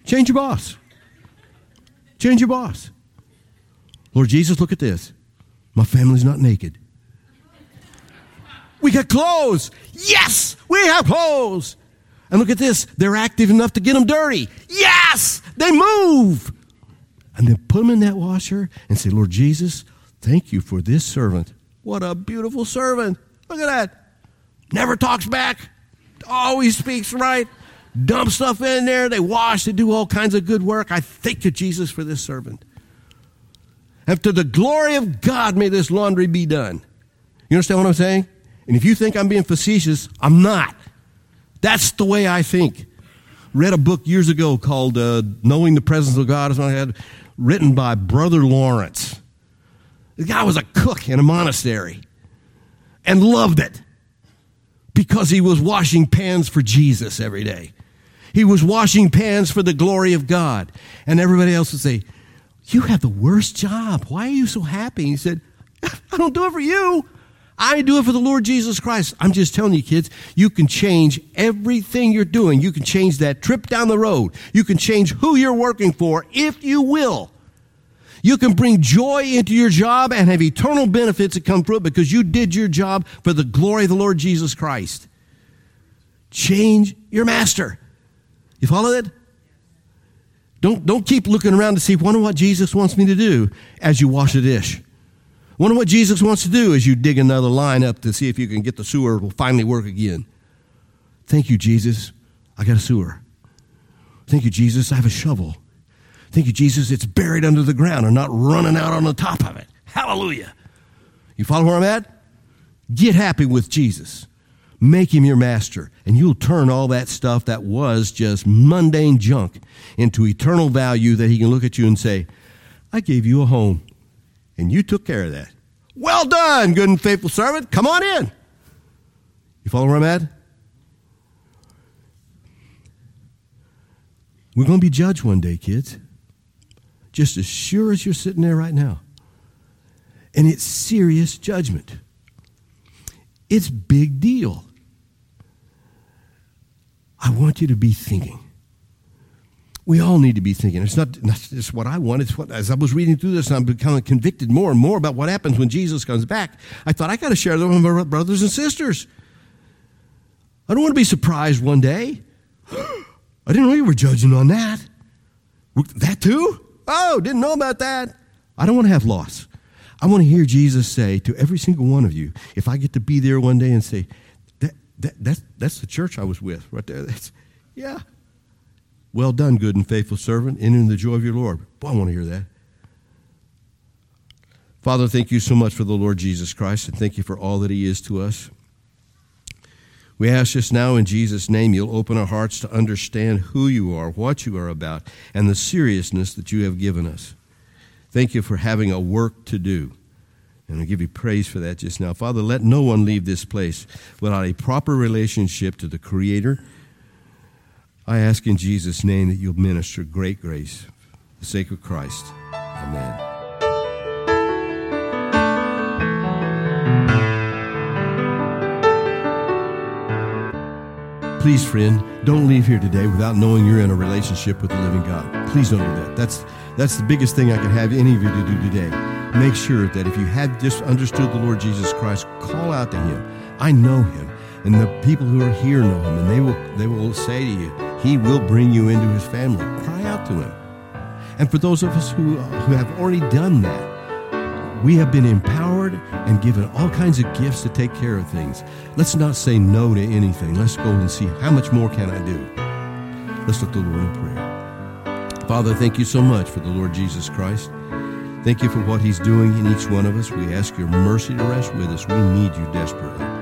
Change your boss. Change your boss. Lord Jesus, look at this. My family's not naked. We got clothes. Yes, we have clothes. And look at this. They're active enough to get them dirty. Yes, they move and then put them in that washer and say, Lord Jesus, thank you for this servant. What a beautiful servant. Look at that. Never talks back, always speaks right, dump stuff in there. They wash, they do all kinds of good work. I thank you, Jesus, for this servant. To the glory of God, may this laundry be done. You understand what I'm saying? And if you think I'm being facetious, I'm not. That's the way I think. Read a book years ago called uh, Knowing the Presence of God, I had, written by Brother Lawrence. The guy was a cook in a monastery and loved it because he was washing pans for Jesus every day. He was washing pans for the glory of God. And everybody else would say, You have the worst job. Why are you so happy? He said, I don't do it for you. I do it for the Lord Jesus Christ. I'm just telling you, kids, you can change everything you're doing. You can change that trip down the road. You can change who you're working for if you will. You can bring joy into your job and have eternal benefits that come through it because you did your job for the glory of the Lord Jesus Christ. Change your master. You follow that? Don't, don't keep looking around to see, wonder what Jesus wants me to do as you wash a dish. Wonder what Jesus wants to do as you dig another line up to see if you can get the sewer will finally work again. Thank you, Jesus. I got a sewer. Thank you, Jesus. I have a shovel. Thank you, Jesus. It's buried under the ground and not running out on the top of it. Hallelujah. You follow where I'm at? Get happy with Jesus. Make him your master, and you'll turn all that stuff that was just mundane junk into eternal value that he can look at you and say, I gave you a home and you took care of that. Well done, good and faithful servant. Come on in. You follow where I'm at? We're going to be judged one day, kids. Just as sure as you're sitting there right now. And it's serious judgment. It's big deal. I want you to be thinking we all need to be thinking. It's not, not just what I want. It's what, as I was reading through this, I'm becoming convicted more and more about what happens when Jesus comes back. I thought I got to share that with my brothers and sisters. I don't want to be surprised one day. I didn't know you were judging on that. That too? Oh, didn't know about that. I don't want to have loss. I want to hear Jesus say to every single one of you, if I get to be there one day and say, that, that, that's, that's the church I was with right there. That's, yeah, well done, good and faithful servant, enter in the joy of your Lord. Boy, I want to hear that. Father, thank you so much for the Lord Jesus Christ, and thank you for all that he is to us. We ask just now in Jesus' name you'll open our hearts to understand who you are, what you are about, and the seriousness that you have given us. Thank you for having a work to do. And I give you praise for that just now. Father, let no one leave this place without a proper relationship to the Creator I ask in Jesus' name that you'll minister great grace for the sake of Christ. Amen. Please, friend, don't leave here today without knowing you're in a relationship with the living God. Please don't do that. That's, that's the biggest thing I can have any of you to do today. Make sure that if you have just understood the Lord Jesus Christ, call out to Him. I know Him, and the people who are here know Him, and they will, they will say to you, he will bring you into his family. Cry out to him. And for those of us who, uh, who have already done that, we have been empowered and given all kinds of gifts to take care of things. Let's not say no to anything. Let's go and see how much more can I do. Let's look to the Lord in prayer. Father, thank you so much for the Lord Jesus Christ. Thank you for what he's doing in each one of us. We ask your mercy to rest with us. We need you desperately.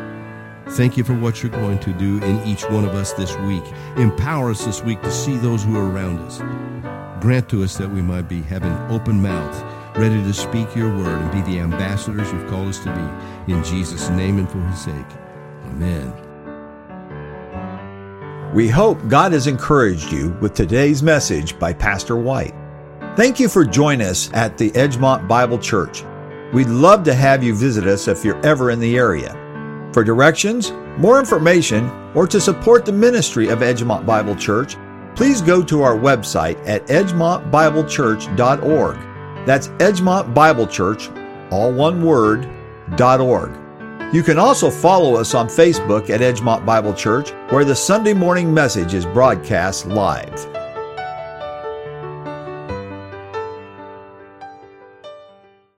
Thank you for what you're going to do in each one of us this week. Empower us this week to see those who are around us. Grant to us that we might be having open mouth, ready to speak your word and be the ambassadors you've called us to be. In Jesus' name and for his sake. Amen. We hope God has encouraged you with today's message by Pastor White. Thank you for joining us at the Edgemont Bible Church. We'd love to have you visit us if you're ever in the area. For directions, more information, or to support the ministry of Edgemont Bible Church, please go to our website at edgemontbiblechurch.org. That's Edgemont Bible Church, all one word, .org. You can also follow us on Facebook at Edgemont Bible Church, where the Sunday morning message is broadcast live.